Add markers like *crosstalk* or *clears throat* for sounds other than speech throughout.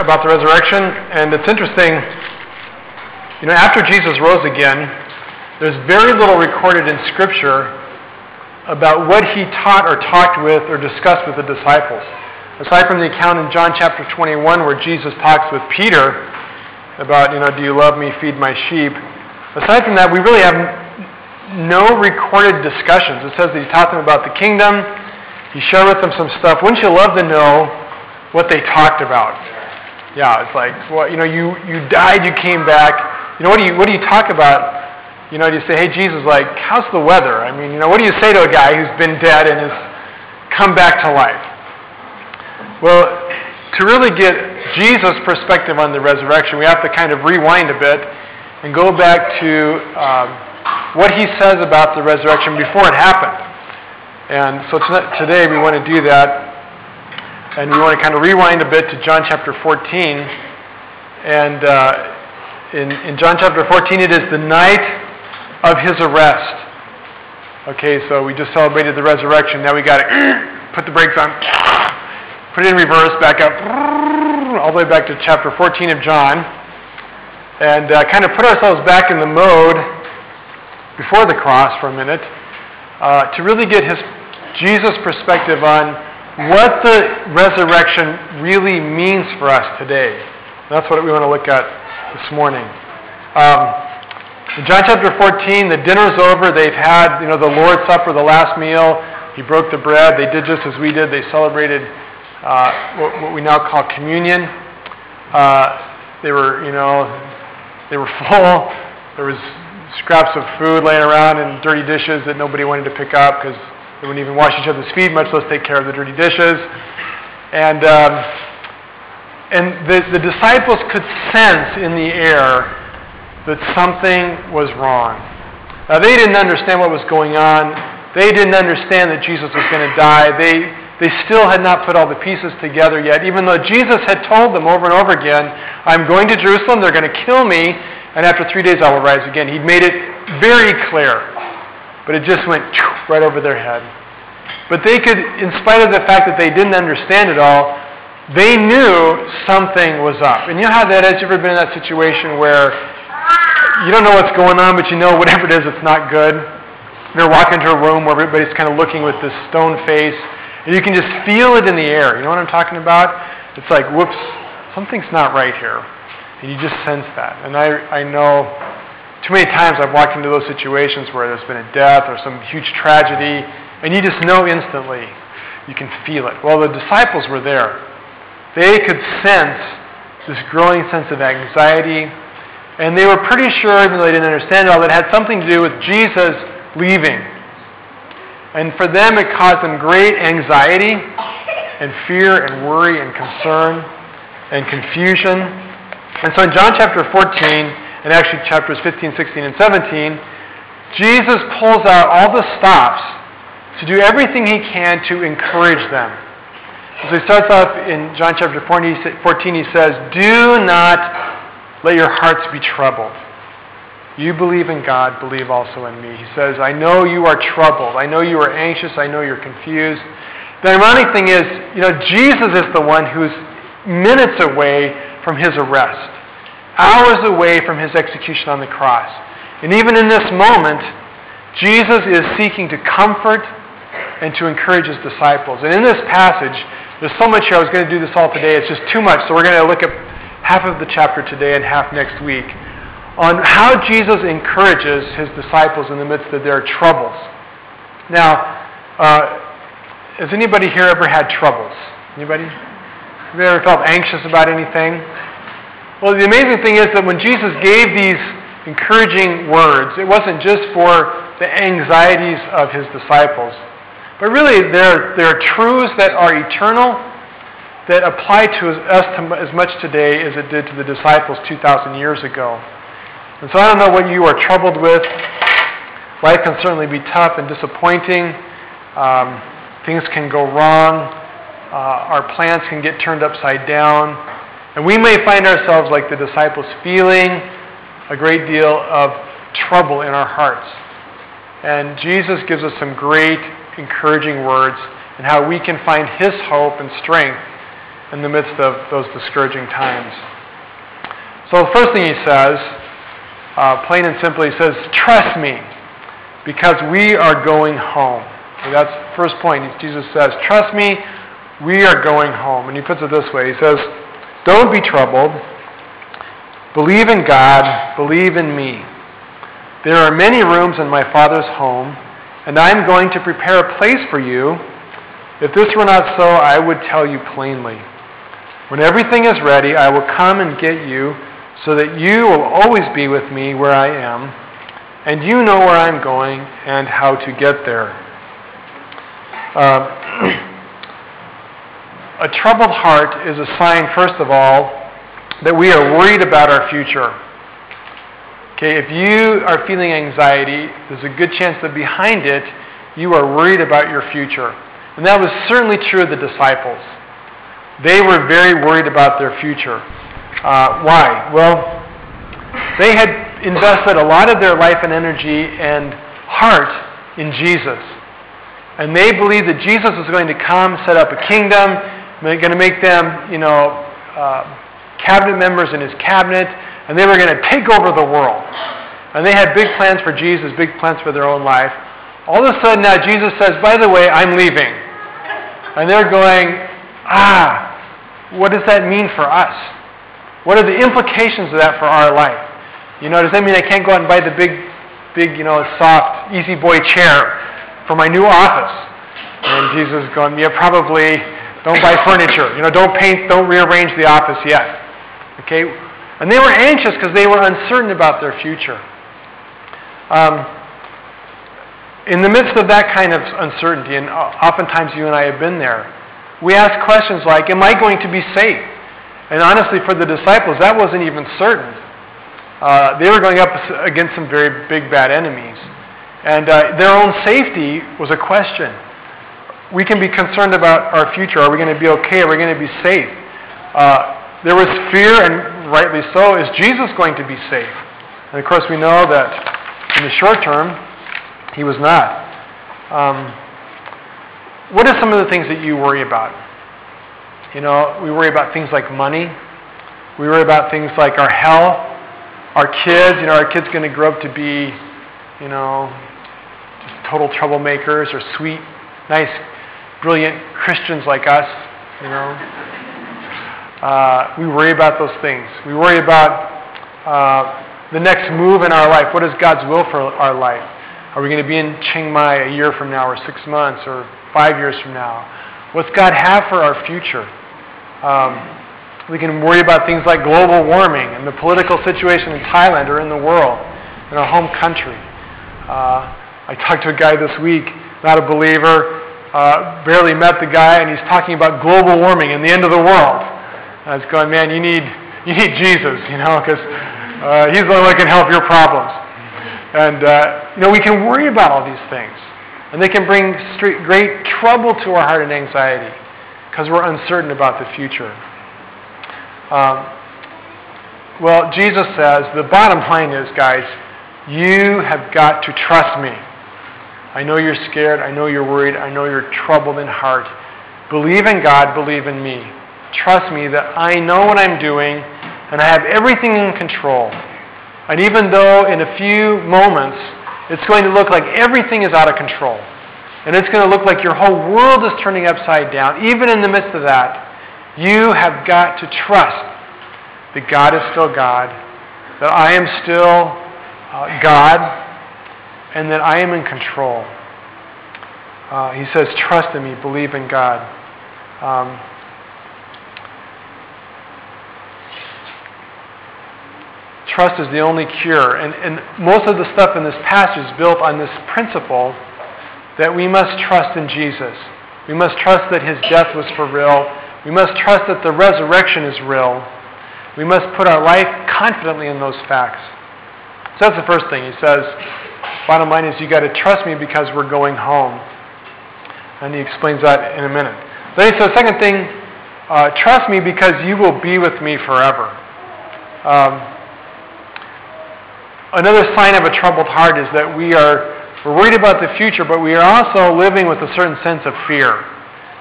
about the resurrection, and it's interesting. You know, after Jesus rose again, there's very little recorded in Scripture about what he taught or talked with or discussed with the disciples. Aside from the account in John chapter 21 where Jesus talks with Peter about, you know, do you love me, feed my sheep. Aside from that, we really have no recorded discussions. It says that he taught them about the kingdom. He shared with them some stuff. Wouldn't you love to know what they talked about? Yeah, it's like, well, you know, you, you died, you came back. You know, what do you, what do you talk about? You know, do you say, hey, Jesus, like, how's the weather? I mean, you know, what do you say to a guy who's been dead and has come back to life? Well, to really get Jesus' perspective on the resurrection, we have to kind of rewind a bit and go back to um, what he says about the resurrection before it happened. And so today we want to do that and we want to kind of rewind a bit to John chapter 14. And uh, in, in John chapter 14, it is the night of his arrest. Okay, so we just celebrated the resurrection. Now we got to *clears throat* put the brakes on, *clears throat* put it in reverse, back up, *clears throat* all the way back to chapter 14 of John, and uh, kind of put ourselves back in the mode before the cross for a minute uh, to really get his Jesus' perspective on what the resurrection really means for us today. That's what we want to look at this morning. Um, in John chapter 14, the dinner's over. They've had, you know, the Lord's Supper, the last meal. He broke the bread. They did just as we did. They celebrated uh, what, what, we now call communion. Uh, they were, you know, they were *laughs* full. There was scraps of food laying around and dirty dishes that nobody wanted to pick up because they wouldn't even wash each other's feet, much less take care of the dirty dishes. And, um, and the, the disciples could sense in the air that something was wrong. Now, they didn't understand what was going on. They didn't understand that Jesus was going to die. They, they still had not put all the pieces together yet, even though Jesus had told them over and over again, I'm going to Jerusalem, they're going to kill me, and after three days I will rise again. He'd made it very clear but it just went right over their head. But they could, in spite of the fact that they didn't understand it all, they knew something was up. And you know how that is? You ever been in that situation where you don't know what's going on, but you know whatever it is, it's not good? They're walking into a room where everybody's kind of looking with this stone face, and you can just feel it in the air. You know what I'm talking about? It's like, whoops, something's not right here. And you just sense that. And I, I know too many times I've walked into those situations where there's been a death or some huge tragedy, and you just know instantly. You can feel it. Well, the disciples were there. They could sense this growing sense of anxiety, and they were pretty sure, even though they didn't understand it all, that it had something to do with Jesus leaving. And for them, it caused them great anxiety and fear and worry and concern and confusion. And so in John chapter 14, in actually chapters 15, 16, and 17, Jesus pulls out all the stops to do everything he can to encourage them. So he starts off in John chapter 14, he says, Do not let your hearts be troubled. You believe in God, believe also in me. He says, I know you are troubled. I know you are anxious. I know you're confused. The ironic thing is, you know, Jesus is the one who's minutes away from his arrest hours away from his execution on the cross. And even in this moment, Jesus is seeking to comfort and to encourage his disciples. And in this passage, there's so much here. I was going to do this all today. It's just too much. So we're going to look at half of the chapter today and half next week on how Jesus encourages his disciples in the midst of their troubles. Now, uh, has anybody here ever had troubles? Anybody? Have you ever felt anxious about anything? Well, the amazing thing is that when Jesus gave these encouraging words, it wasn't just for the anxieties of his disciples, but really they're, they're truths that are eternal that apply to us as much today as it did to the disciples 2,000 years ago. And so I don't know what you are troubled with. Life can certainly be tough and disappointing. Um, things can go wrong. Uh, our plans can get turned upside down. And we may find ourselves, like the disciples, feeling a great deal of trouble in our hearts. And Jesus gives us some great encouraging words and how we can find His hope and strength in the midst of those discouraging times. So the first thing he says, uh, plain and simply, he says, Trust me, because we are going home. That's the first point. Jesus says, Trust me, we are going home. And he puts it this way He says, Don't be troubled. Believe in God, believe in me. There are many rooms in my Father's home, and I am going to prepare a place for you. If this were not so, I would tell you plainly. When everything is ready, I will come and get you so that you will always be with me where I am, and you know where I'm going and how to get there. Uh, *clears throat* a troubled heart is a sign, first of all, that we are worried about our future. Okay, if you are feeling anxiety, there's a good chance that behind it, you are worried about your future. And that was certainly true of the disciples. They were very worried about their future. Uh, why? Well, they had invested a lot of their life and energy and heart in Jesus. And they believed that Jesus was going to come, set up a kingdom, going to make them, you know, uh, cabinet members in his cabinet, and they were going to take over the world. And they had big plans for Jesus, big plans for their own life. All of a sudden now Jesus says, by the way, I'm leaving. And they're going, ah, what does that mean for us? What are the implications of that for our life? You know, does that mean I can't go out and buy the big, big, you know, soft, easy boy chair for my new office? And Jesus is going, yeah, probably don't buy furniture. You know, don't paint, don't rearrange the office yet. Okay? And they were anxious because they were uncertain about their future. Um, in the midst of that kind of uncertainty, and oftentimes you and I have been there, we ask questions like, Am I going to be safe? And honestly, for the disciples, that wasn't even certain. Uh, they were going up against some very big, bad enemies. And uh, their own safety was a question. We can be concerned about our future. Are we going to be okay? Are we going to be safe? Uh, there was fear, and rightly so. Is Jesus going to be safe? And of course, we know that in the short term, he was not. Um, what are some of the things that you worry about? You know, we worry about things like money. We worry about things like our health, our kids. You know, our kids going to grow up to be, you know, just total troublemakers or sweet, nice, brilliant Christians like us. You know, uh, we worry about those things. We worry about uh, the next move in our life. What is God's will for our life? Are we going to be in Chiang Mai a year from now, or six months, or five years from now? What's God have for our future? Um, we can worry about things like global warming and the political situation in Thailand or in the world, in our home country. Uh, I talked to a guy this week, not a believer, uh, barely met the guy, and he's talking about global warming and the end of the world. I was going, man, you need you need Jesus, you know, because uh, he's the only one who can help your problems. And uh, you know, we can worry about all these things, and they can bring great trouble to our heart and anxiety because we're uncertain about the future. Um, well, Jesus says the bottom line is, guys, you have got to trust me. I know you're scared. I know you're worried. I know you're troubled in heart. Believe in God. Believe in me. Trust me that I know what I'm doing and I have everything in control. And even though in a few moments it's going to look like everything is out of control, and it's going to look like your whole world is turning upside down. Even in the midst of that, you have got to trust that God is still God, that I am still uh, God, and that I am in control. Uh, he says, Trust in me, believe in God. Um, trust is the only cure. And, and most of the stuff in this passage is built on this principle that we must trust in Jesus. We must trust that his death was for real. We must trust that the resurrection is real. We must put our life confidently in those facts. So that's the first thing. He says, bottom line is you got to trust me because we're going home. And he explains that in a minute. Then he says, second thing, uh, trust me because you will be with me forever. Um, another sign of a troubled heart is that we are we're worried about the future, but we are also living with a certain sense of fear.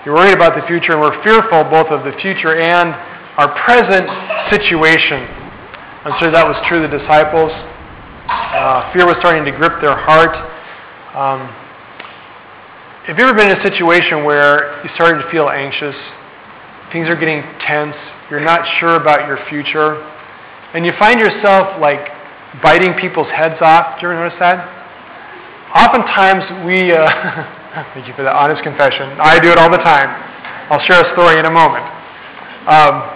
We're worried about the future, and we're fearful both of the future and our present situation. I'm sure that was true of the disciples. Uh, fear was starting to grip their heart. Um, have you ever been in a situation where you started to feel anxious? Things are getting tense. You're not sure about your future. And you find yourself like biting people's heads off. Do you ever notice that? Oftentimes we, uh, *laughs* thank you for that honest confession. I do it all the time. I'll share a story in a moment. Um,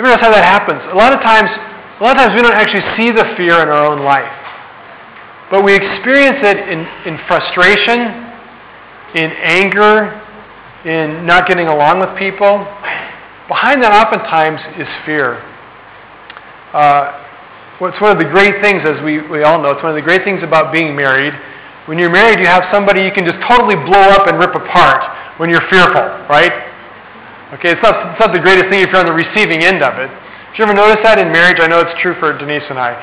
you ever notice how that happens? A lot of times, a lot of times we don't actually see the fear in our own life. But we experience it in, in frustration, in anger, in not getting along with people. Behind that, oftentimes, is fear. Uh, it's one of the great things, as we, we all know, it's one of the great things about being married. When you're married, you have somebody you can just totally blow up and rip apart when you're fearful, right? Okay, it's not, it's not the greatest thing if you're on the receiving end of it. Did you ever notice that in marriage? I know it's true for Denise and I.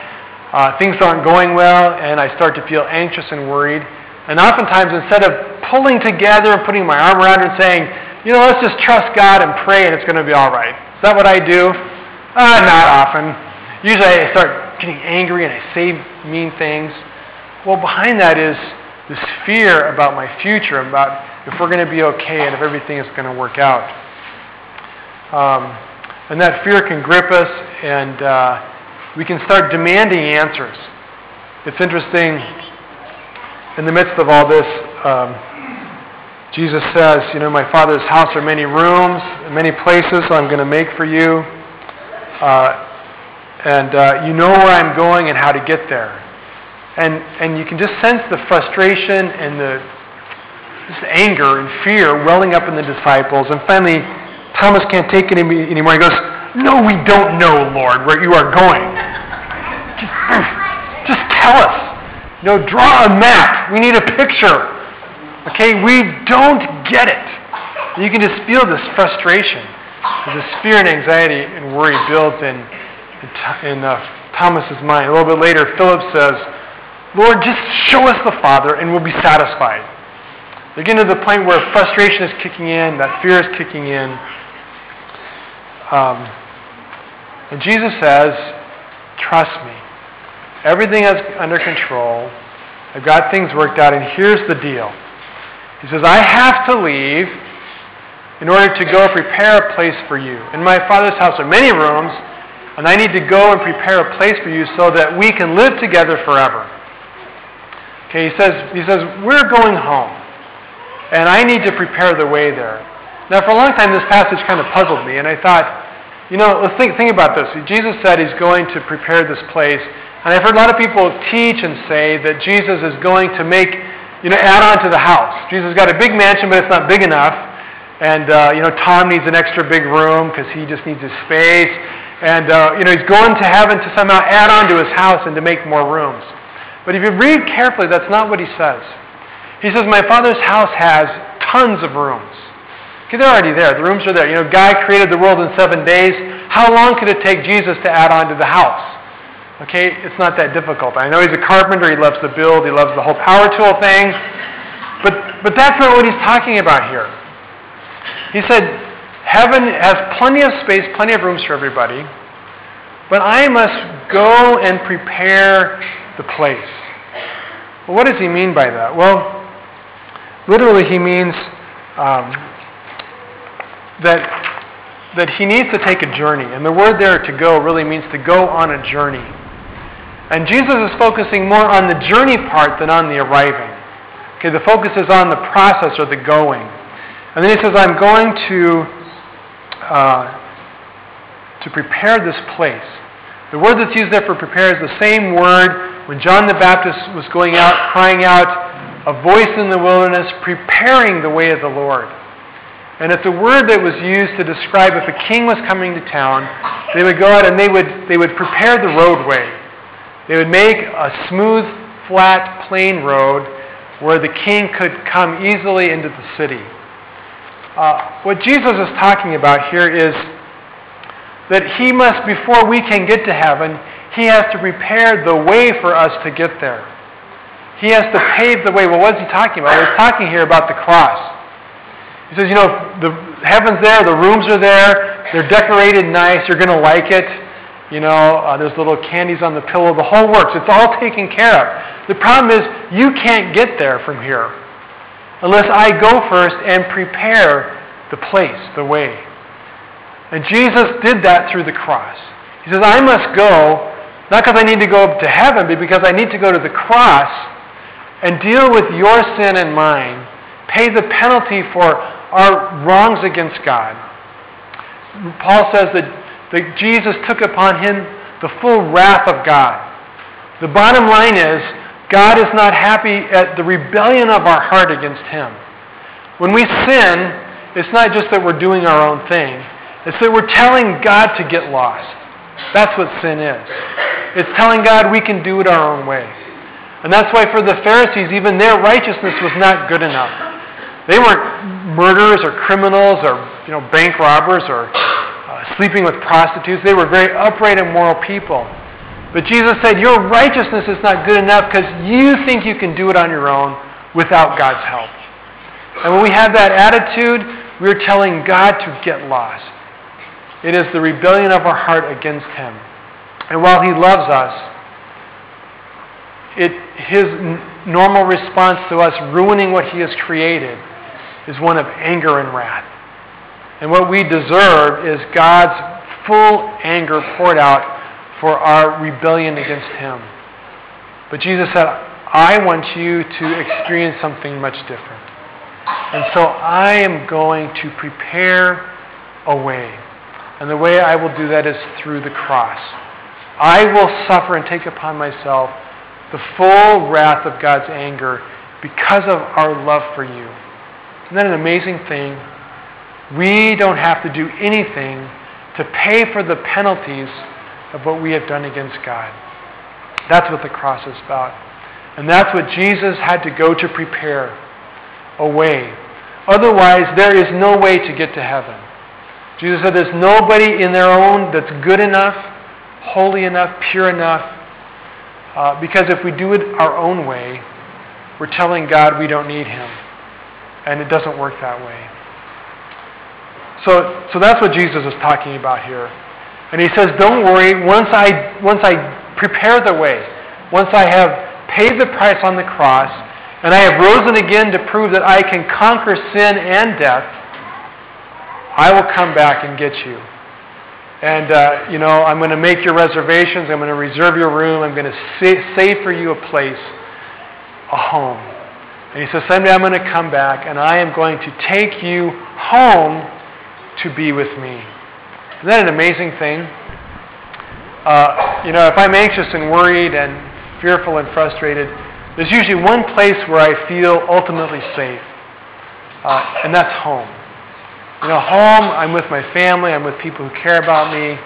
Uh, things aren't going well, and I start to feel anxious and worried. And oftentimes, instead of pulling together and putting my arm around her and saying, you know, let's just trust God and pray and it's going to be all right. Is that what I do? Uh, not often. Usually I start getting angry and I say mean things. Well, behind that is this fear about my future, about if we're going to be okay and if everything is going to work out. Um, and that fear can grip us, and uh, we can start demanding answers. It's interesting, in the midst of all this, um, Jesus says, You know, my Father's house are many rooms, many places I'm going to make for you. Uh, and uh, you know where I'm going and how to get there. And, and you can just sense the frustration and the anger and fear welling up in the disciples. And finally, Thomas can't take it anymore. He goes, No, we don't know, Lord, where you are going. Just, just tell us. Know, draw a map. We need a picture. Okay, we don't get it. You can just feel this frustration. This fear and anxiety and worry builds in, in, uh, Thomas's mind. A little bit later, Philip says, Lord, just show us the Father and we'll be satisfied. They're getting to the point where frustration is kicking in, that fear is kicking in, um, and Jesus says, Trust me. Everything is under control. I've got things worked out, and here's the deal. He says, I have to leave in order to go prepare a place for you. In my Father's house are many rooms, and I need to go and prepare a place for you so that we can live together forever. Okay, he says, he says, We're going home, and I need to prepare the way there. Now, for a long time, this passage kind of puzzled me, and I thought, you know, let's think, think about this. Jesus said he's going to prepare this place, and I've heard a lot of people teach and say that Jesus is going to make, you know, add on to the house. Jesus got a big mansion, but it's not big enough. And, uh, you know, Tom needs an extra big room because he just needs his space. And, uh, you know, he's going to heaven to somehow add on to his house and to make more rooms. But if you read carefully, that's not what he says. He says, My Father's house has tons of rooms. Okay, they're already there. The rooms are there. You know, God created the world in seven days. How long could it take Jesus to add on to the house? Okay, it's not that difficult. I know he's a carpenter. He loves to build. He loves the whole power tool thing. But, but that's not what he's talking about here. He said, Heaven has plenty of space, plenty of rooms for everybody. But I must go and prepare the place. Well, what does he mean by that? Well, literally, he means um, that, that he needs to take a journey. And the word there to go really means to go on a journey. And Jesus is focusing more on the journey part than on the arriving. Okay, the focus is on the process or the going. And then he says, I'm going to, uh, to prepare this place. The word that's used there for prepare is the same word when John the Baptist was going out, crying out, a voice in the wilderness, preparing the way of the Lord. And it's a word that was used to describe if a king was coming to town, they would go out and they would, they would prepare the roadway. They would make a smooth, flat, plain road where the king could come easily into the city. Uh, what Jesus is talking about here is that he must, before we can get to heaven, he has to prepare the way for us to get there. He has to pave the way. Well, what is he talking about? He's talking here about the cross. He says, you know, the heaven's there, the rooms are there, they're decorated nice, you're going to like it. You know, uh, there's little candies on the pillow, the whole works. It's all taken care of. The problem is, you can't get there from here unless I go first and prepare the place, the way. And Jesus did that through the cross. He says, I must go, not because I need to go to heaven, but because I need to go to the cross and deal with your sin and mine, pay the penalty for our wrongs against God. Paul says that, that Jesus took upon him the full wrath of God. The bottom line is, God is not happy at the rebellion of our heart against Him. When we sin, it's not just that we're doing our own thing, it's that we're telling God to get lost. That's what sin is. It's telling God we can do it our own way. And that's why for the Pharisees, even their righteousness was not good enough. They weren't murderers or criminals or you know, bank robbers or uh, sleeping with prostitutes. They were very upright and moral people. But Jesus said, Your righteousness is not good enough because you think you can do it on your own without God's help. And when we have that attitude, we're telling God to get lost. It is the rebellion of our heart against Him. And while He loves us, it, His normal response to us ruining what He has created is one of anger and wrath. And what we deserve is God's full anger poured out for our rebellion against Him. But Jesus said, I want you to experience something much different. And so I am going to prepare a way. And the way I will do that is through the cross. I will suffer and take upon myself the full wrath of God's anger because of our love for you. Isn't that an amazing thing? We don't have to do anything to pay for the penalties of what we have done against God. That's what the cross is about. And that's what Jesus had to go to prepare a way. Otherwise, there is no way to get to heaven. Jesus said there's nobody in their own that's good enough, holy enough, pure enough. Uh, because if we do it our own way, we're telling God we don't need Him. And it doesn't work that way. So, so that's what Jesus is talking about here. And he says, Don't worry, once I, once I prepare the way, once I have paid the price on the cross, and I have risen again to prove that I can conquer sin and death, I will come back and get you. And, uh, you know, I'm going to make your reservations. I'm going to reserve your room. I'm going to save for you a place, a home. And he says, Someday I'm going to come back and I am going to take you home to be with me. Isn't that an amazing thing? Uh, you know, if I'm anxious and worried and fearful and frustrated, there's usually one place where I feel ultimately safe, uh, and that's home. You know, home, I'm with my family, I'm with people who care about me.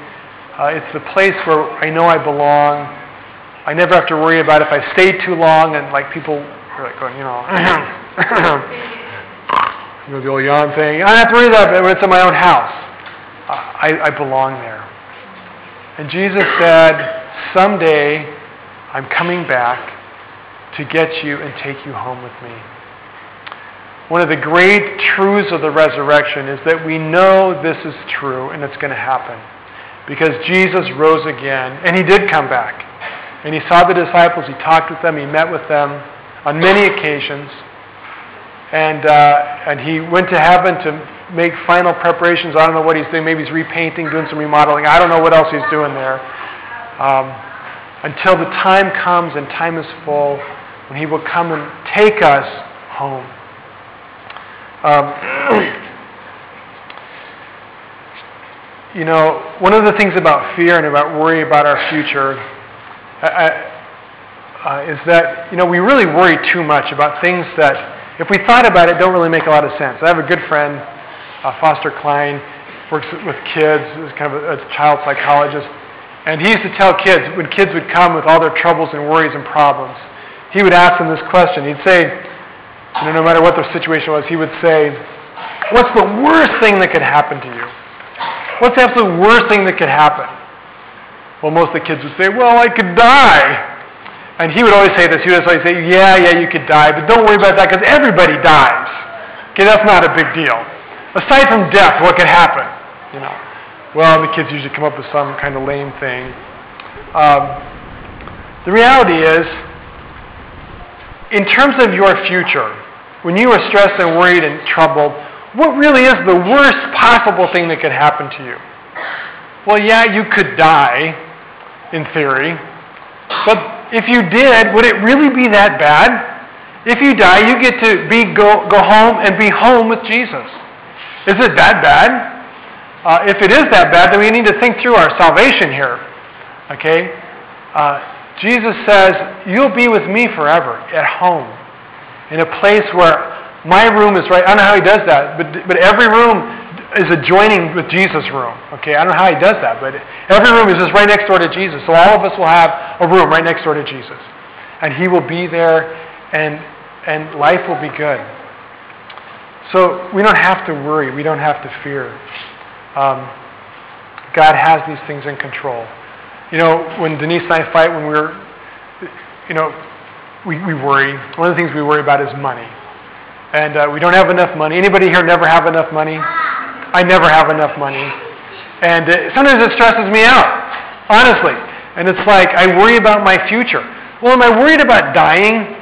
Uh, it's the place where I know I belong. I never have to worry about if I stay too long and like people like going, you know, *coughs* you know the old yawn thing. I have to about it when it's in my own house. I, I belong there. And Jesus said, Someday I'm coming back to get you and take you home with me. One of the great truths of the resurrection is that we know this is true and it's going to happen. Because Jesus rose again, and he did come back. And he saw the disciples, he talked with them, he met with them on many occasions. And, uh, and he went to heaven to make final preparations. I don't know what he's doing. Maybe he's repainting, doing some remodeling. I don't know what else he's doing there. Um, until the time comes and time is full when he will come and take us home. Um, *clears throat* you know, one of the things about fear and about worry about our future uh, uh, is that, you know, we really worry too much about things that, if we thought about it, don't really make a lot of sense. I have a good friend uh, Foster Cline, works with kids, is kind of a, a child psychologist. And he used to tell kids, when kids would come with all their troubles and worries and problems, he would ask them this question. He'd say, you know, no matter what their situation was, he would say, What's the worst thing that could happen to you? What's the absolute worst thing that could happen? Well, most of the kids would say, Well, I could die. And he would always say this. He would always say, Yeah, yeah, you could die, but don't worry about that because everybody dies. Okay, that's not a big deal. Aside from death, what could happen? You know, well, the kids usually come up with some kind of lame thing. Um, the reality is, in terms of your future, when you are stressed and worried and troubled, what really is the worst possible thing that could happen to you? Well, yeah, you could die, in theory. But if you did, would it really be that bad? If you die, you get to be go, go home and be home with Jesus. Is it that bad? Uh, if it is that bad, then we need to think through our salvation here. Okay? Uh, Jesus says, You'll be with me forever at home, in a place where my room is right. I don't know how he does that, but, but every room is adjoining with Jesus' room. Okay, I don't know how he does that, but every room is just right next door to Jesus. So all of us will have a room right next door to Jesus. And he will be there and, and life will be good. So we don't have to worry. We don't have to fear. Um, God has these things in control. You know, when Denise and I fight, when we're, you know, we, we worry. One of the things we worry about is money. And uh, we don't have enough money. Anybody here never have enough money? I never have enough money. And uh, sometimes it stresses me out, honestly. And it's like, I worry about my future. Well, am I worried about dying?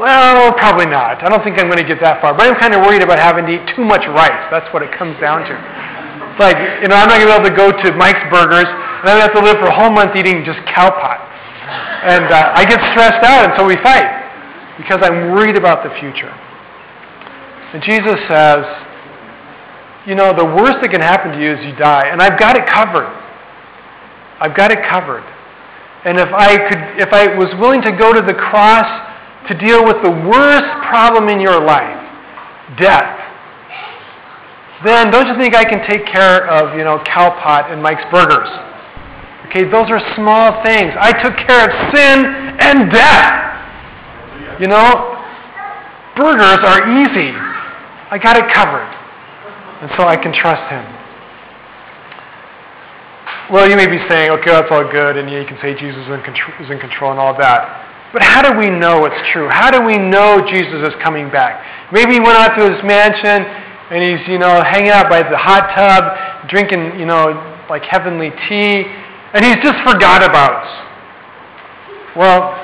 Well, probably not. I don't think I'm going to get that far. But I'm kind of worried about having to eat too much rice. That's what it comes down to. It's like, you know, I'm not going to be able to go to Mike's Burgers, and I'm going to have to live for a whole month eating just cow pot. And uh, I get stressed out, and so we fight because I'm worried about the future. And Jesus says, you know, the worst that can happen to you is you die, and I've got it covered. I've got it covered. And if I could, if I was willing to go to the cross to deal with the worst problem in your life, death, then don't you think I can take care of, you know, Cowpot and Mike's Burgers? Okay, those are small things. I took care of sin and death. You know, burgers are easy. I got it covered. And so I can trust him. Well, you may be saying, okay, that's all good, and you can say Jesus is in, control, is in control and all that. But how do we know it's true? How do we know Jesus is coming back? Maybe he went out to his mansion and he's, you know, hanging out by the hot tub, drinking, you know, like heavenly tea, and he's just forgot about us. Well,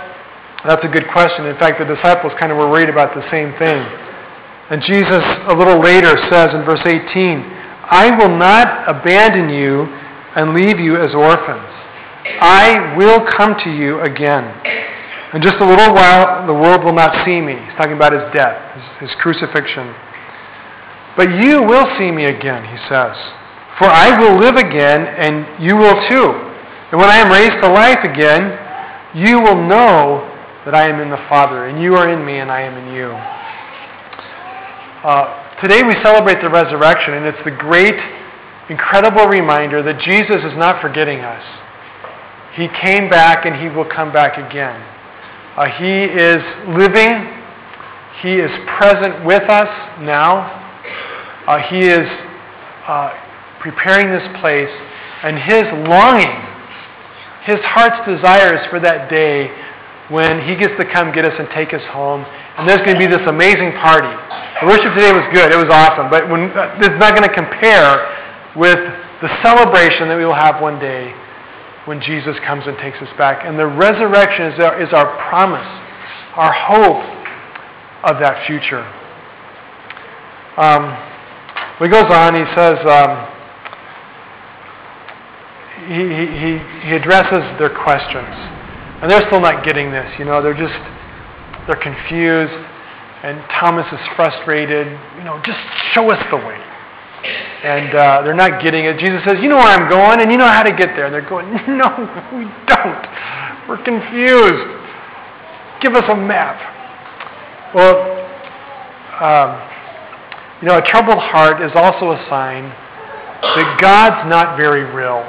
that's a good question. In fact, the disciples kind of were worried about the same thing. And Jesus, a little later, says in verse 18, I will not abandon you and leave you as orphans. I will come to you again. In just a little while, the world will not see me. He's talking about his death, his, his crucifixion. But you will see me again, he says. For I will live again, and you will too. And when I am raised to life again, you will know that I am in the Father, and you are in me, and I am in you. Uh, today we celebrate the resurrection, and it's the great, incredible reminder that Jesus is not forgetting us. He came back, and he will come back again. Uh, he is living. He is present with us now. Uh, he is uh, preparing this place, and his longing, his heart's desire is for that day when he gets to come get us and take us home. And there's going to be this amazing party. The worship today was good. It was awesome. But when, uh, it's not going to compare with the celebration that we will have one day when Jesus comes and takes us back. And the resurrection is our, is our promise, our hope of that future. Um, he goes on, he says, um, he, he, he addresses their questions. And they're still not getting this, you know, they're just, they're confused. And Thomas is frustrated. You know, just show us the way and uh, they're not getting it. Jesus says, You know where I'm going, and you know how to get there. And they're going, *laughs* No, we don't. We're confused. Give us a map. Well, um, you know, a troubled heart is also a sign that God's not very real.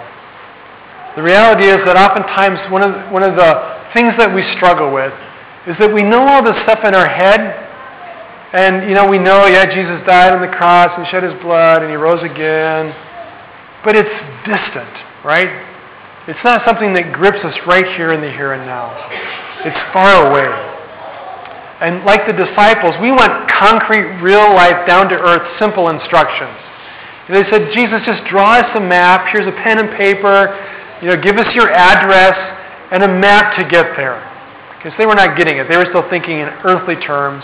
The reality is that oftentimes one of, one of the things that we struggle with is that we know all this stuff in our head, and, you know, we know, yeah, Jesus died on the cross and shed his blood and he rose again. But it's distant, right? It's not something that grips us right here in the here and now. It's far away. And like the disciples, we want concrete, real life, down to earth, simple instructions. They said, Jesus, just draw us a map. Here's a pen and paper. You know, give us your address and a map to get there. Because they were not getting it. They were still thinking in earthly terms.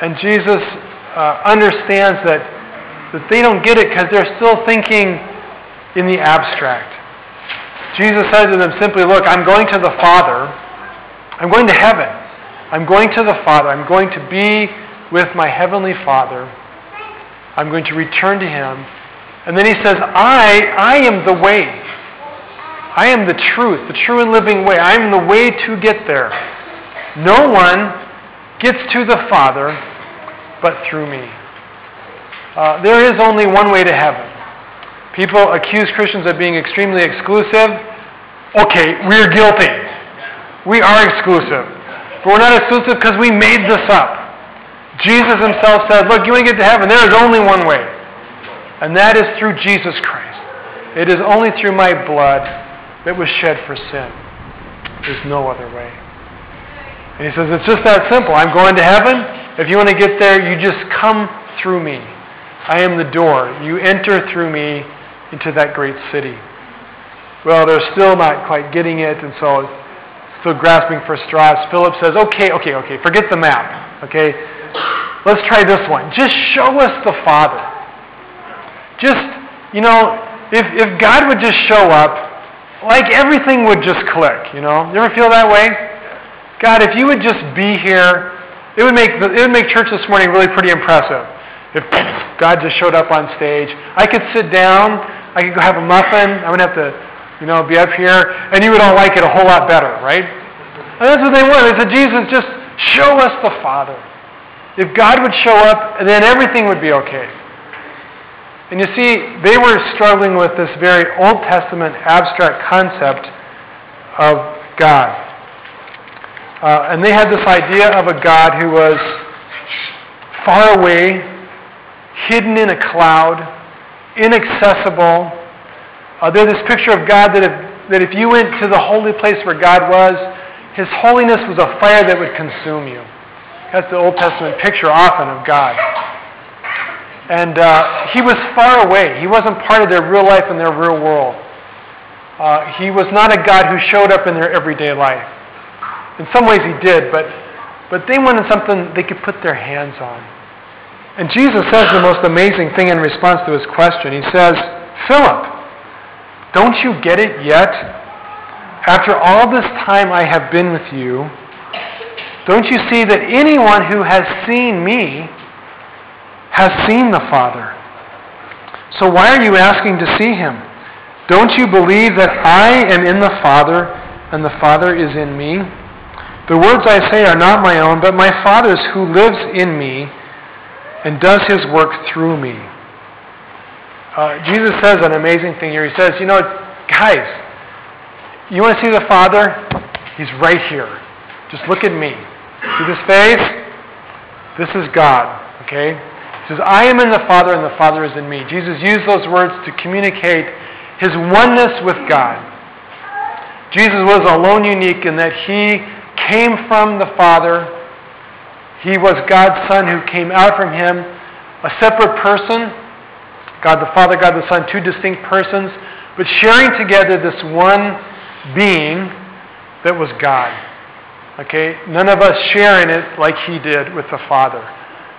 And Jesus uh, understands that, that they don't get it because they're still thinking in the abstract. Jesus said to them simply, Look, I'm going to the Father. I'm going to heaven. I'm going to the Father. I'm going to be with my heavenly Father. I'm going to return to him. And then he says, I, I am the way. I am the truth, the true and living way. I am the way to get there. No one gets to the Father but through me. Uh, there is only one way to heaven. People accuse Christians of being extremely exclusive. Okay, we're guilty. We are exclusive. But we're not exclusive because we made this up. Jesus himself said, Look, you want to get to heaven? There is only one way. And that is through Jesus Christ. It is only through my blood that was shed for sin. There's no other way. And he says, It's just that simple. I'm going to heaven. If you want to get there, you just come through me. I am the door. You enter through me into that great city. Well, they're still not quite getting it, and so still grasping for straws. Philip says, Okay, okay, okay, forget the map. Okay? Let's try this one. Just show us the Father. Just, you know, if, if God would just show up, like everything would just click, you know? You ever feel that way? God, if you would just be here, it would make, it would make church this morning really pretty impressive. If God just showed up on stage, I could sit down I could go have a muffin. I wouldn't have to, you know, be up here, and you would all like it a whole lot better, right? And that's what they wanted. They said, Jesus, just show us the Father. If God would show up, then everything would be okay. And you see, they were struggling with this very Old Testament abstract concept of God. Uh, and they had this idea of a God who was far away, hidden in a cloud, inaccessible. Uh, there's this picture of God that if, that if you went to the holy place where God was, His holiness was a fire that would consume you. That's the Old Testament picture often of God. And uh, He was far away. He wasn't part of their real life and their real world. Uh, he was not a God who showed up in their everyday life. In some ways, He did, but, but they wanted something they could put their hands on. And Jesus says the most amazing thing in response to his question. He says, Philip, don't you get it yet? After all this time I have been with you, don't you see that anyone who has seen me has seen the Father? So why are you asking to see him? Don't you believe that I am in the Father and the Father is in me? The words I say are not my own, but my Father's who lives in me and does his work through me. Uh, Jesus says an amazing thing here. He says, You know, guys, you want to see the Father? He's right here. Just look at me. See this face? This is God. Okay? Says, I am in the Father, and the Father is in me. Jesus used those words to communicate his oneness with God. Jesus was alone unique in that he came from the Father he was God's Son who came out from him, a separate person, God the Father, God the Son, two distinct persons, but sharing together this one being that was God. Okay? None of us sharing it like He did with the Father.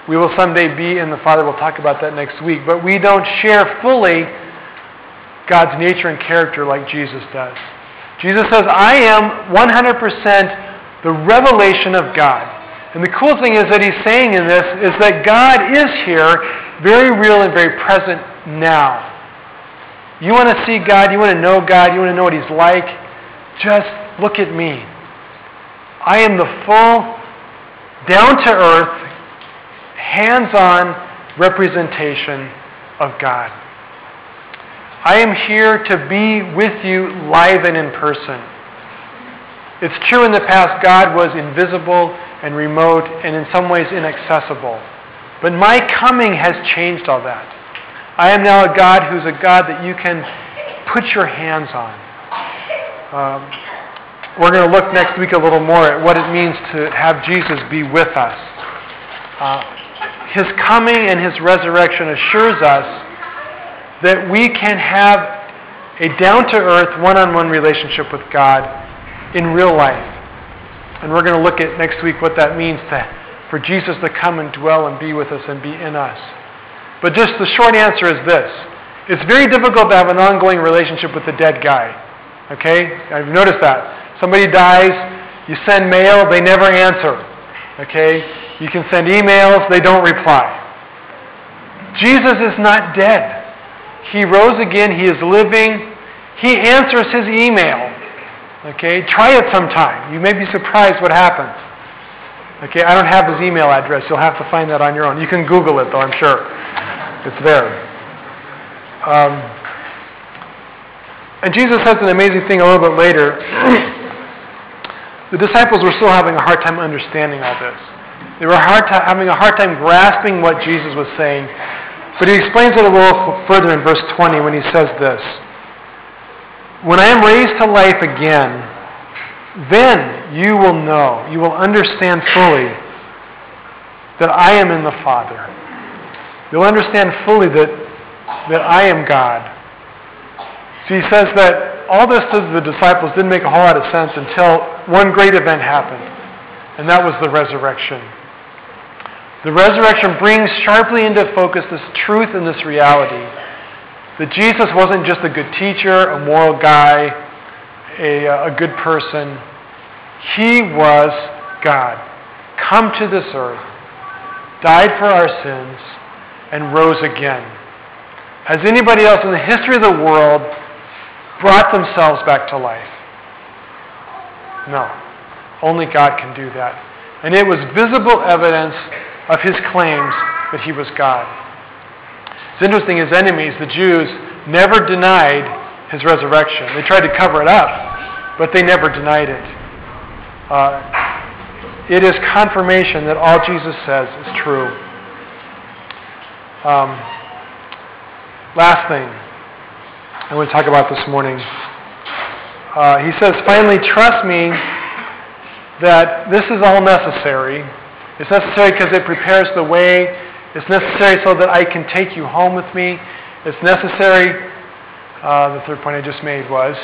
We will someday be in the Father. We'll talk about that next week. But we don't share fully God's nature and character like Jesus does. Jesus says, I am 100% the revelation of God. And the cool thing is that he's saying in this is that God is here, very real and very present now. You want to see God, you want to know God, you want to know what he's like, just look at me. I am the full, down to earth, hands on representation of God. I am here to be with you live and in person. It's true in the past, God was invisible and remote and in some ways inaccessible. But my coming has changed all that. I am now a God who's a God that you can put your hands on. Um, we're going to look next week a little more at what it means to have Jesus be with us. Uh, his coming and his resurrection assures us that we can have a down to earth, one on one relationship with God in real life. And we're going to look at next week what that means to, for Jesus to come and dwell and be with us and be in us. But just the short answer is this it's very difficult to have an ongoing relationship with a dead guy. Okay? I've noticed that. Somebody dies, you send mail, they never answer. Okay? You can send emails, they don't reply. Jesus is not dead. He rose again, he is living. He answers his email. Okay? Try it sometime. You may be surprised what happens. Okay, I don't have his email address. You'll have to find that on your own. You can Google it, though, I'm sure. It's there. Um, and Jesus says an amazing thing a little bit later. *clears throat* the disciples were still having a hard time understanding all this. They were hard having a hard time grasping what Jesus was saying. But he explains it a little further in verse 20 when he says this When I am raised to life again, then you will know, you will understand fully that I am in the Father. You'll understand fully that that I am God. So he says that all this to the disciples didn't make a whole lot of sense until one great event happened, and that was the resurrection. The resurrection brings sharply into focus this truth and this reality that Jesus wasn't just a good teacher, a moral guy, a, uh, a good person. He was God, come to this earth, died for our sins, and rose again. Has anybody else in the history of the world brought themselves back to life? No. Only God can do that. And it was visible evidence of his claims that he was God. It's interesting, his enemies, the Jews, never denied his resurrection. They tried to cover it up, but they never denied it. Uh, it is confirmation that all Jesus says is true. Um, Last thing I want to talk about this morning. Uh, he says, finally, trust me that this is all necessary. It's necessary because it prepares the way. It's necessary so that I can take you home with me. It's necessary, uh, the third point I just made was,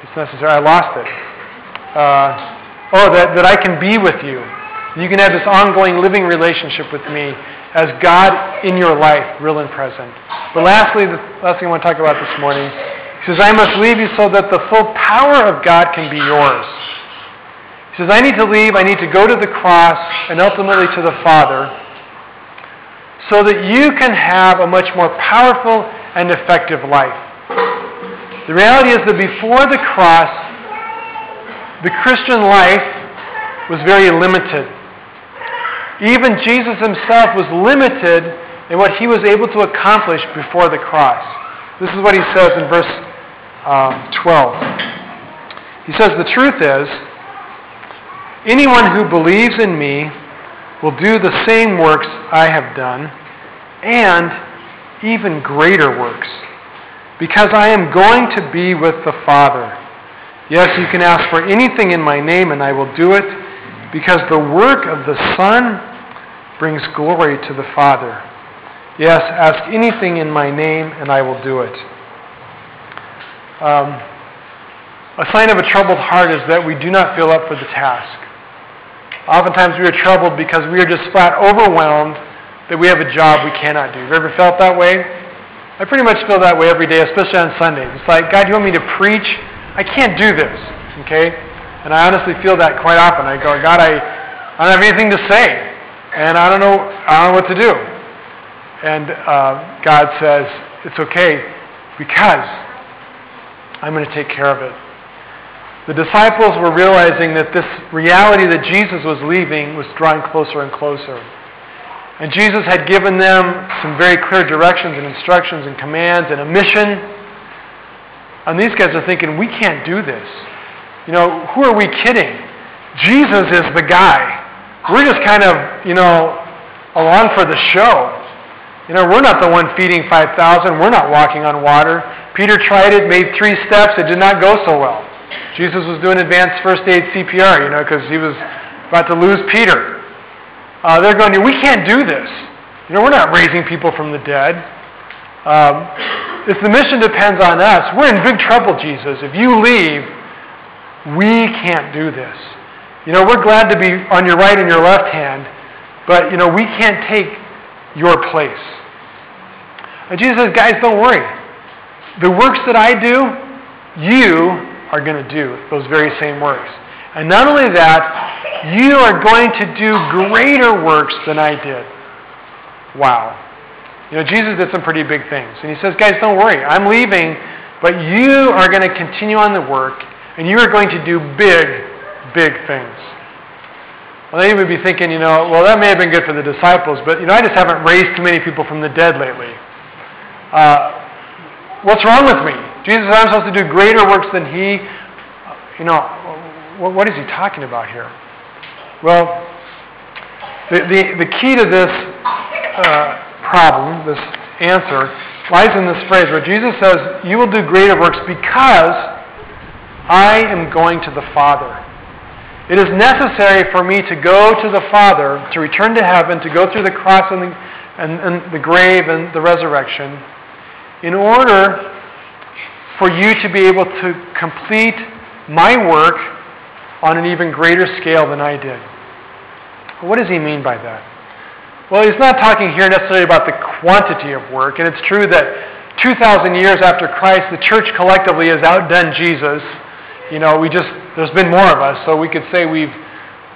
it's necessary. I lost it. Uh, oh, that, that I can be with you. You can have this ongoing living relationship with me as God in your life, real and present. But lastly, the last thing I want to talk about this morning, he says, I must leave you so that the full power of God can be yours. Says, I need to leave, I need to go to the cross and ultimately to the Father so that you can have a much more powerful and effective life. The reality is that before the cross, the Christian life was very limited. Even Jesus himself was limited in what he was able to accomplish before the cross. This is what he says in verse uh, 12. He says, The truth is, anyone who believes in me will do the same works I have done, and even greater works, because I am going to be with the Father. Yes, you can ask for anything in my name, and I will do it because the work of the Son brings glory to the Father. Yes, ask anything in my name, and I will do it. Um, a sign of a troubled heart is that we do not feel up for the task. Oftentimes we are troubled because we are just flat overwhelmed that we have a job we cannot do. Have you ever felt that way? I pretty much feel that way every day, especially on Sundays. It's like, God, you want me to preach? I can't do this. Okay? And I honestly feel that quite often. I go, God, I, I don't have anything to say, and I don't know, I don't know what to do. And uh, God says, it's okay because I'm going to take care of it. The disciples were realizing that this reality that Jesus was leaving was drawing closer and closer. And Jesus had given them some very clear directions and instructions and commands and a mission. And these guys are thinking, we can't do this. You know, who are we kidding? Jesus is the guy. We're just kind of, you know, along for the show. You know, we're not the one feeding 5,000. We're not walking on water. Peter tried it, made three steps, it did not go so well. Jesus was doing advanced first aid CPR, you know, because he was about to lose Peter. Uh, they're going, we can't do this. You know, we're not raising people from the dead. Um, if the mission depends on us, we're in big trouble, Jesus. If you leave, we can't do this. You know, we're glad to be on your right and your left hand, but, you know, we can't take your place. And Jesus says, guys, don't worry. The works that I do, you are going to do those very same works. And not only that, you are going to do greater works than I did. Wow. You know, Jesus did some pretty big things. And he says, guys, don't worry. I'm leaving, but you are going to continue on the work, and you are going to do big, big things. Well, they would be thinking, you know, well, that may have been good for the disciples, but, you know, I just haven't raised too many people from the dead lately. Uh, what's wrong with me? Jesus I'm supposed to do greater works than he. You know, what is he talking about here? Well, the, the, the key to this uh, problem, this answer, lies in this phrase where Jesus says, You will do greater works because I am going to the Father. It is necessary for me to go to the Father, to return to heaven, to go through the cross and the, and, and the grave and the resurrection, in order for you to be able to complete my work on an even greater scale than I did. What does he mean by that? Well, he's not talking here necessarily about the quantity of work, and it's true that 2,000 years after Christ, the church collectively has outdone Jesus. You know, we just, there's been more of us, so we could say we've,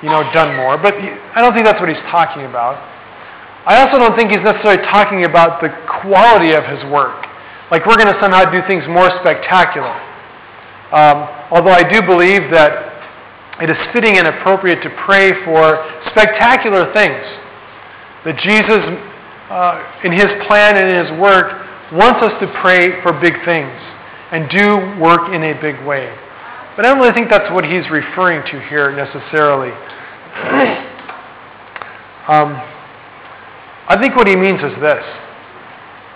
you know, done more. But I don't think that's what he's talking about. I also don't think he's necessarily talking about the quality of his work. Like we're going to somehow do things more spectacular. Um, although I do believe that it is fitting and appropriate to pray for spectacular things. That Jesus, uh, in his plan and in his work, wants us to pray for big things and do work in a big way. But I don't really think that's what he's referring to here necessarily. *clears throat* um, I think what he means is this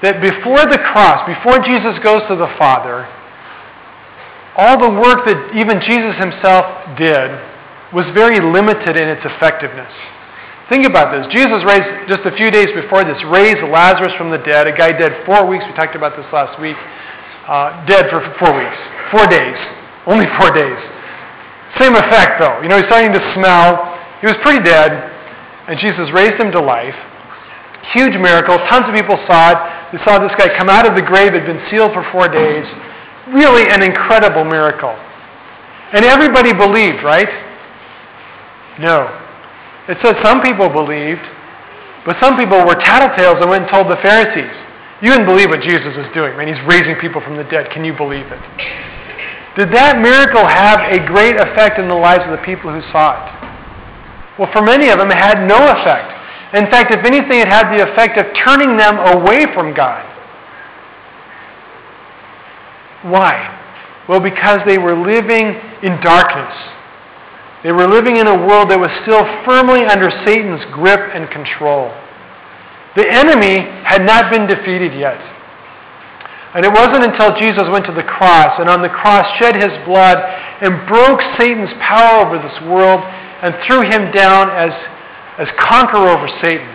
that before the cross, before Jesus goes to the Father, all the work that even Jesus himself did was very limited in its effectiveness. Think about this. Jesus raised, just a few days before this, raised Lazarus from the dead, a guy dead four weeks. We talked about this last week. Uh, dead for four weeks. Four days. Only four days. Same effect, though. You know, he's starting to smell. He was pretty dead, and Jesus raised him to life. Huge miracle. Tons of people saw it. They saw this guy come out of the grave, had been sealed for four days. Really an incredible miracle. And everybody believed, right? No. It says some people believed, but some people were tattletales and went and told the Pharisees. You didn't believe what Jesus was doing, man. He's raising people from the dead. Can you believe it? Did that miracle have a great effect in the lives of the people who saw it? Well, for many of them, it had no effect. In fact, if anything, it had the effect of turning them away from God. Why? Well, because they were living in darkness. They were living in a world that was still firmly under Satan's grip and control. The enemy had not been defeated yet. And it wasn't until Jesus went to the cross and on the cross shed his blood and broke Satan's power over this world and threw him down as, as conqueror over Satan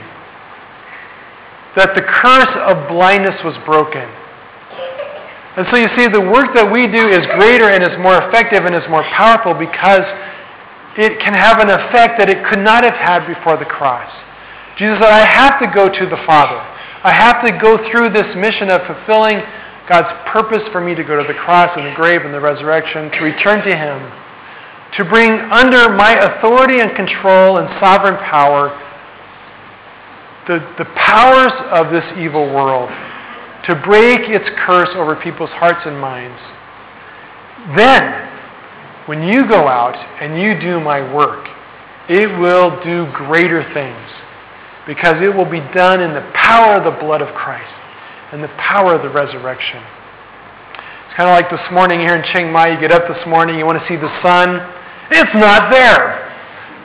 that the curse of blindness was broken. And so you see, the work that we do is greater and is more effective and is more powerful because it can have an effect that it could not have had before the cross. Jesus said, I have to go to the Father. I have to go through this mission of fulfilling God's purpose for me to go to the cross and the grave and the resurrection, to return to Him, to bring under my authority and control and sovereign power the, the powers of this evil world, to break its curse over people's hearts and minds. Then, when you go out and you do my work, it will do greater things because it will be done in the power of the blood of Christ and the power of the resurrection. It's kind of like this morning here in Chiang Mai. You get up this morning, you want to see the sun. It's not there.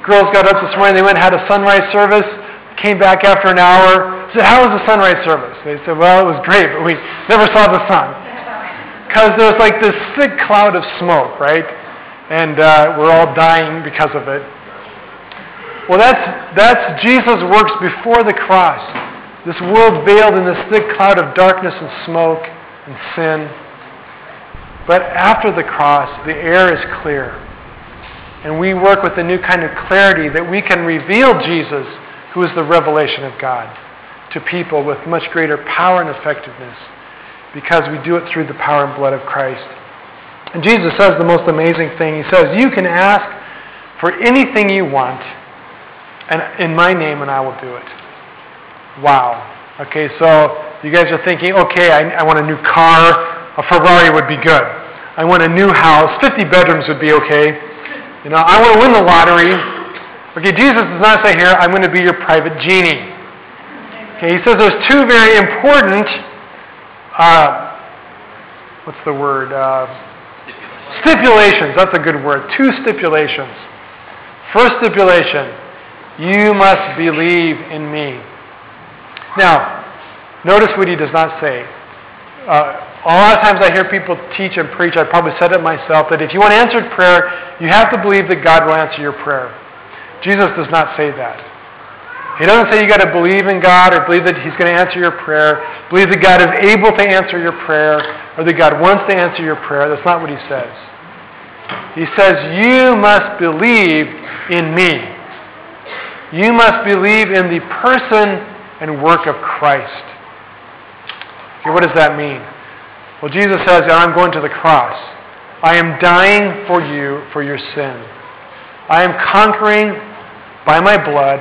Girls got up this morning, they went and had a sunrise service, came back after an hour, said, How was the sunrise service? They said, Well, it was great, but we never saw the sun. *laughs* because there's like this thick cloud of smoke, right? And uh, we're all dying because of it. Well, that's, that's Jesus' works before the cross. This world veiled in this thick cloud of darkness and smoke and sin. But after the cross, the air is clear. And we work with a new kind of clarity that we can reveal Jesus, who is the revelation of God, to people with much greater power and effectiveness because we do it through the power and blood of Christ. And Jesus says the most amazing thing. He says, You can ask for anything you want and in my name, and I will do it. Wow. Okay, so you guys are thinking, okay, I, I want a new car. A Ferrari would be good. I want a new house. 50 bedrooms would be okay. You know, I want to win the lottery. Okay, Jesus does not say here, I'm going to be your private genie. Okay, he says there's two very important, uh, what's the word? Uh, stipulations. That's a good word. Two stipulations. First stipulation you must believe in me. Now, notice what he does not say. Uh, a lot of times I hear people teach and preach, I probably said it myself, that if you want answered prayer, you have to believe that God will answer your prayer. Jesus does not say that. He doesn't say you got to believe in God or believe that He's going to answer your prayer, believe that God is able to answer your prayer, or that God wants to answer your prayer. That's not what He says. He says, You must believe in me. You must believe in the person and work of Christ. Okay, what does that mean? Well, Jesus says, I'm going to the cross. I am dying for you for your sin. I am conquering by my blood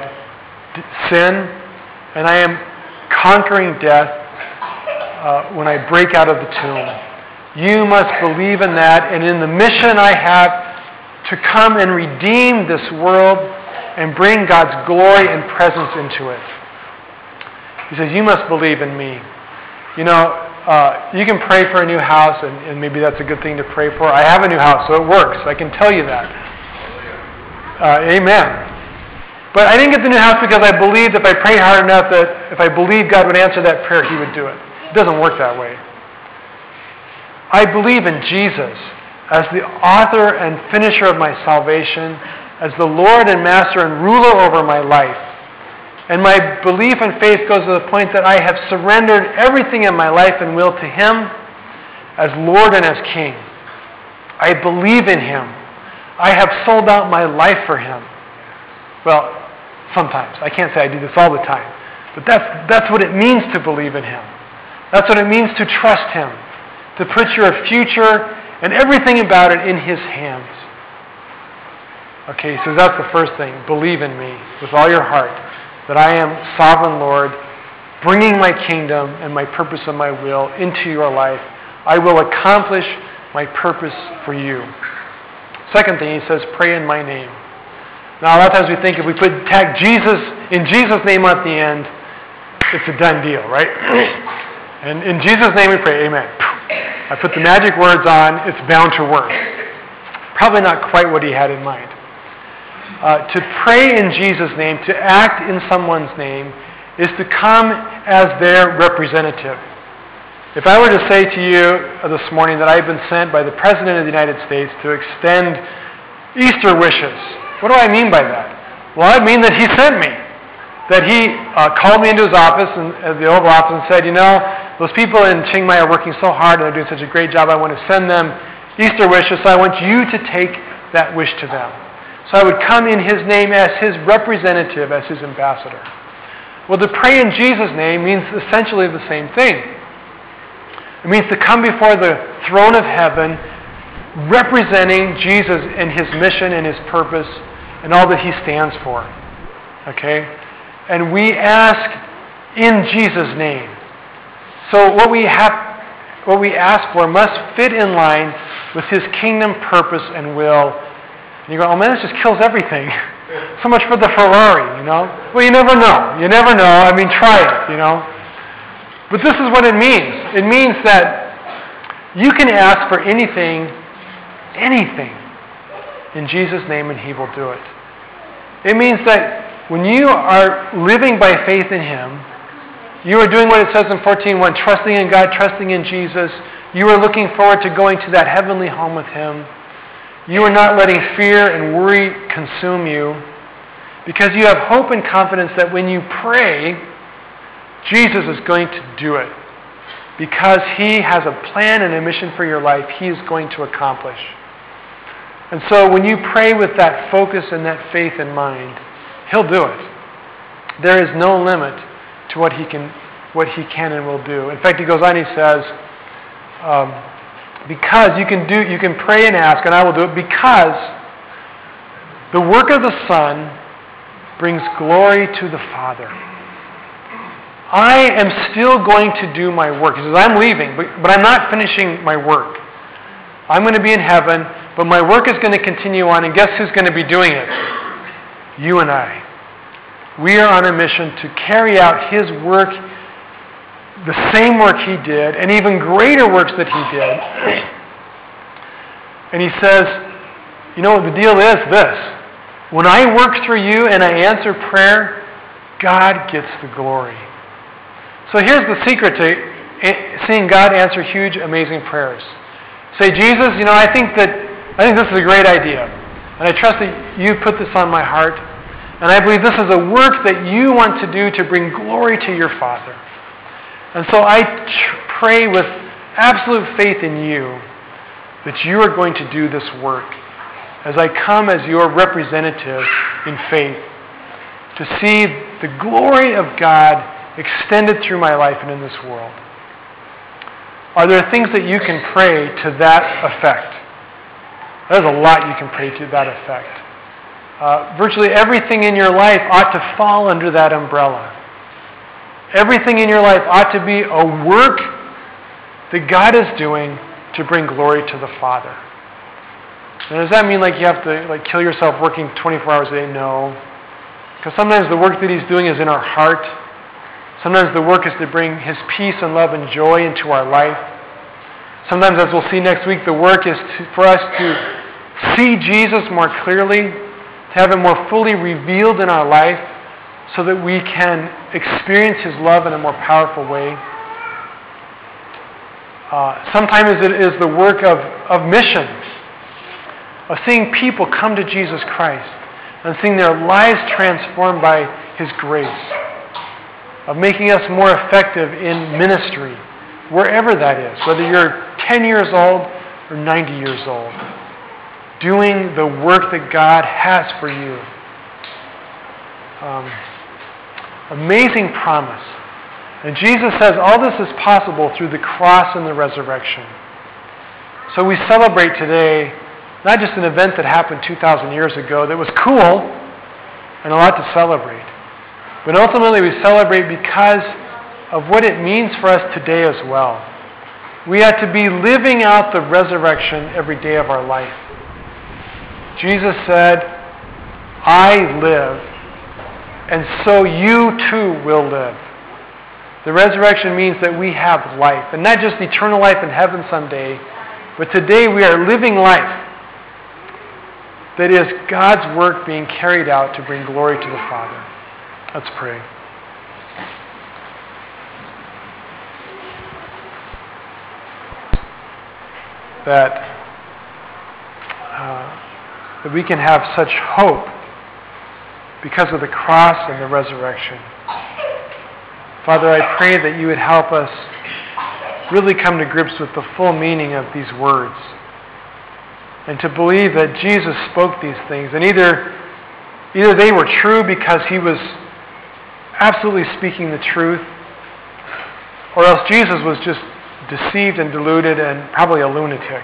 sin, and I am conquering death uh, when I break out of the tomb. You must believe in that, and in the mission I have to come and redeem this world and bring God's glory and presence into it. He says, You must believe in me. You know, uh, you can pray for a new house, and, and, maybe that's a good thing to pray for. I have a new house, so it works. I can tell you that. Uh, amen. But I didn't get the new house because I believed if I prayed hard enough that if I believed God would answer that prayer, He would do it. It doesn't work that way. I believe in Jesus as the author and finisher of my salvation as the Lord and Master and ruler over my life. And my belief and faith goes to the point that I have surrendered everything in my life and will to Him as Lord and as King. I believe in Him. I have sold out my life for Him. Well, sometimes. I can't say I do this all the time. But that's, that's what it means to believe in Him. That's what it means to trust Him, to put your future and everything about it in His hands. Okay, so that's the first thing. Believe in me with all your heart that I am sovereign Lord, bringing my kingdom and my purpose and my will into your life. I will accomplish my purpose for you. Second thing, he says, pray in my name. Now, a lot of times we think if we put tag Jesus in Jesus' name at the end, it's a done deal, right? *clears throat* and in Jesus' name we pray, Amen. I put the magic words on, it's bound to work. Probably not quite what he had in mind. Uh, to pray in Jesus' name, to act in someone's name, is to come as their representative. If I were to say to you this morning that I've been sent by the President of the United States to extend Easter wishes, what do I mean by that? Well, I mean that he sent me. That he uh, called me into his office, and, uh, the Oval Office, and said, You know, those people in Chiang Mai are working so hard and they're doing such a great job. I want to send them Easter wishes, so I want you to take that wish to them. So I would come in his name as his representative, as his ambassador. Well, to pray in Jesus' name means essentially the same thing. It means to come before the throne of heaven representing Jesus and his mission and his purpose and all that he stands for. Okay? And we ask in Jesus' name. So what we have what we ask for must fit in line with his kingdom purpose and will and you go, oh man, this just kills everything. *laughs* so much for the Ferrari, you know? Well, you never know. You never know. I mean, try it, you know? But this is what it means it means that you can ask for anything, anything, in Jesus' name, and He will do it. It means that when you are living by faith in Him, you are doing what it says in 14.1, trusting in God, trusting in Jesus, You are looking forward to going to that heavenly home with Him. You are not letting fear and worry consume you because you have hope and confidence that when you pray, Jesus is going to do it. Because He has a plan and a mission for your life, He is going to accomplish. And so when you pray with that focus and that faith in mind, He'll do it. There is no limit to what He can, what he can and will do. In fact, He goes on, He says, um, because you can do, you can pray and ask, and I will do it because the work of the Son brings glory to the Father. I am still going to do my work. He says, I'm leaving, but, but I'm not finishing my work. I'm going to be in heaven, but my work is going to continue on, and guess who's going to be doing it? You and I. We are on a mission to carry out His work, the same work He did, and even greater works that He did. And He says, you know, the deal is this. When I work through you and I answer prayer, God gets the glory. So here's the secret to seeing God answer huge, amazing prayers. Say, Jesus, you know, I think that I think this is a great idea. And I trust that you put this on my heart. And I believe this is a work that you want to do to bring glory to your Father. And so I tr- pray with absolute faith in you that you are going to do this work as I come as your representative in faith to see the glory of God extended through my life and in this world. Are there things that you can pray to that effect? There's a lot you can pray to that effect. Uh, virtually everything in your life ought to fall under that umbrella. Everything in your life ought to be a work that God is doing to bring glory to the Father. Now, does that mean like you have to like kill yourself working 24 hours a day? No. Because sometimes the work that He's doing is in our heart. Sometimes the work is to bring His peace and love and joy into our life. Sometimes, as we'll see next week, the work is to, for us to see Jesus more clearly, to have Him more fully revealed in our life, so that we can experience His love in a more powerful way. Uh, sometimes it is the work of, of missions, of seeing people come to Jesus Christ and seeing their lives transformed by His grace of making us more effective in ministry, wherever that is, whether you're 10 years old or 90 years old, doing the work that God has for you. Um, amazing promise. And Jesus says all this is possible through the cross and the resurrection. So we celebrate today not just an event that happened 2,000 years ago that was cool and a lot to celebrate, but ultimately, we celebrate because of what it means for us today as well. We have to be living out the resurrection every day of our life. Jesus said, I live, and so you too will live. The resurrection means that we have life, and not just eternal life in heaven someday, but today we are living life that is God's work being carried out to bring glory to the Father. Let's pray. That, uh, that we can have such hope because of the cross and the resurrection. Father, I pray that you would help us really come to grips with the full meaning of these words and to believe that Jesus spoke these things. And either, either they were true because he was absolutely speaking the truth, or else Jesus was just deceived and deluded and probably a lunatic.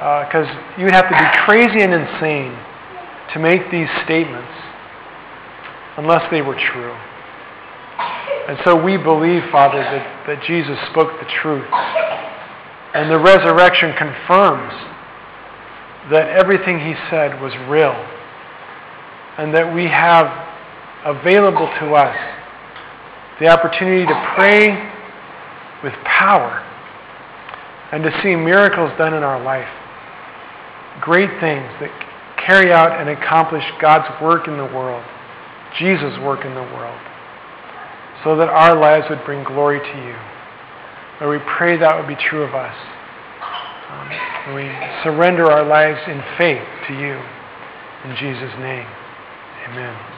Because uh, you'd have to be crazy and insane to make these statements unless they were true. And so we believe, Father, that, that Jesus spoke the truth. And the resurrection confirms that everything he said was real. And that we have available to us the opportunity to pray with power and to see miracles done in our life. Great things that carry out and accomplish God's work in the world, Jesus' work in the world, so that our lives would bring glory to you. Lord, we pray that would be true of us. Um, we surrender our lives in faith to you. In Jesus' name, amen.